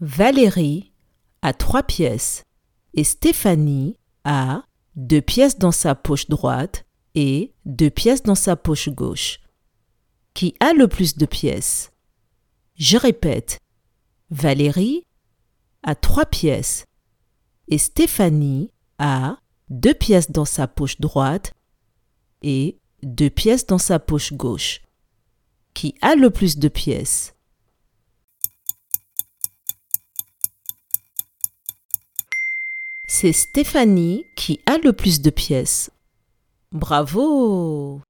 Valérie a trois pièces et Stéphanie a deux pièces dans sa poche droite et deux pièces dans sa poche gauche. Qui a le plus de pièces? Je répète. Valérie a trois pièces et Stéphanie a deux pièces dans sa poche droite et deux pièces dans sa poche gauche. Qui a le plus de pièces? C'est Stéphanie qui a le plus de pièces. Bravo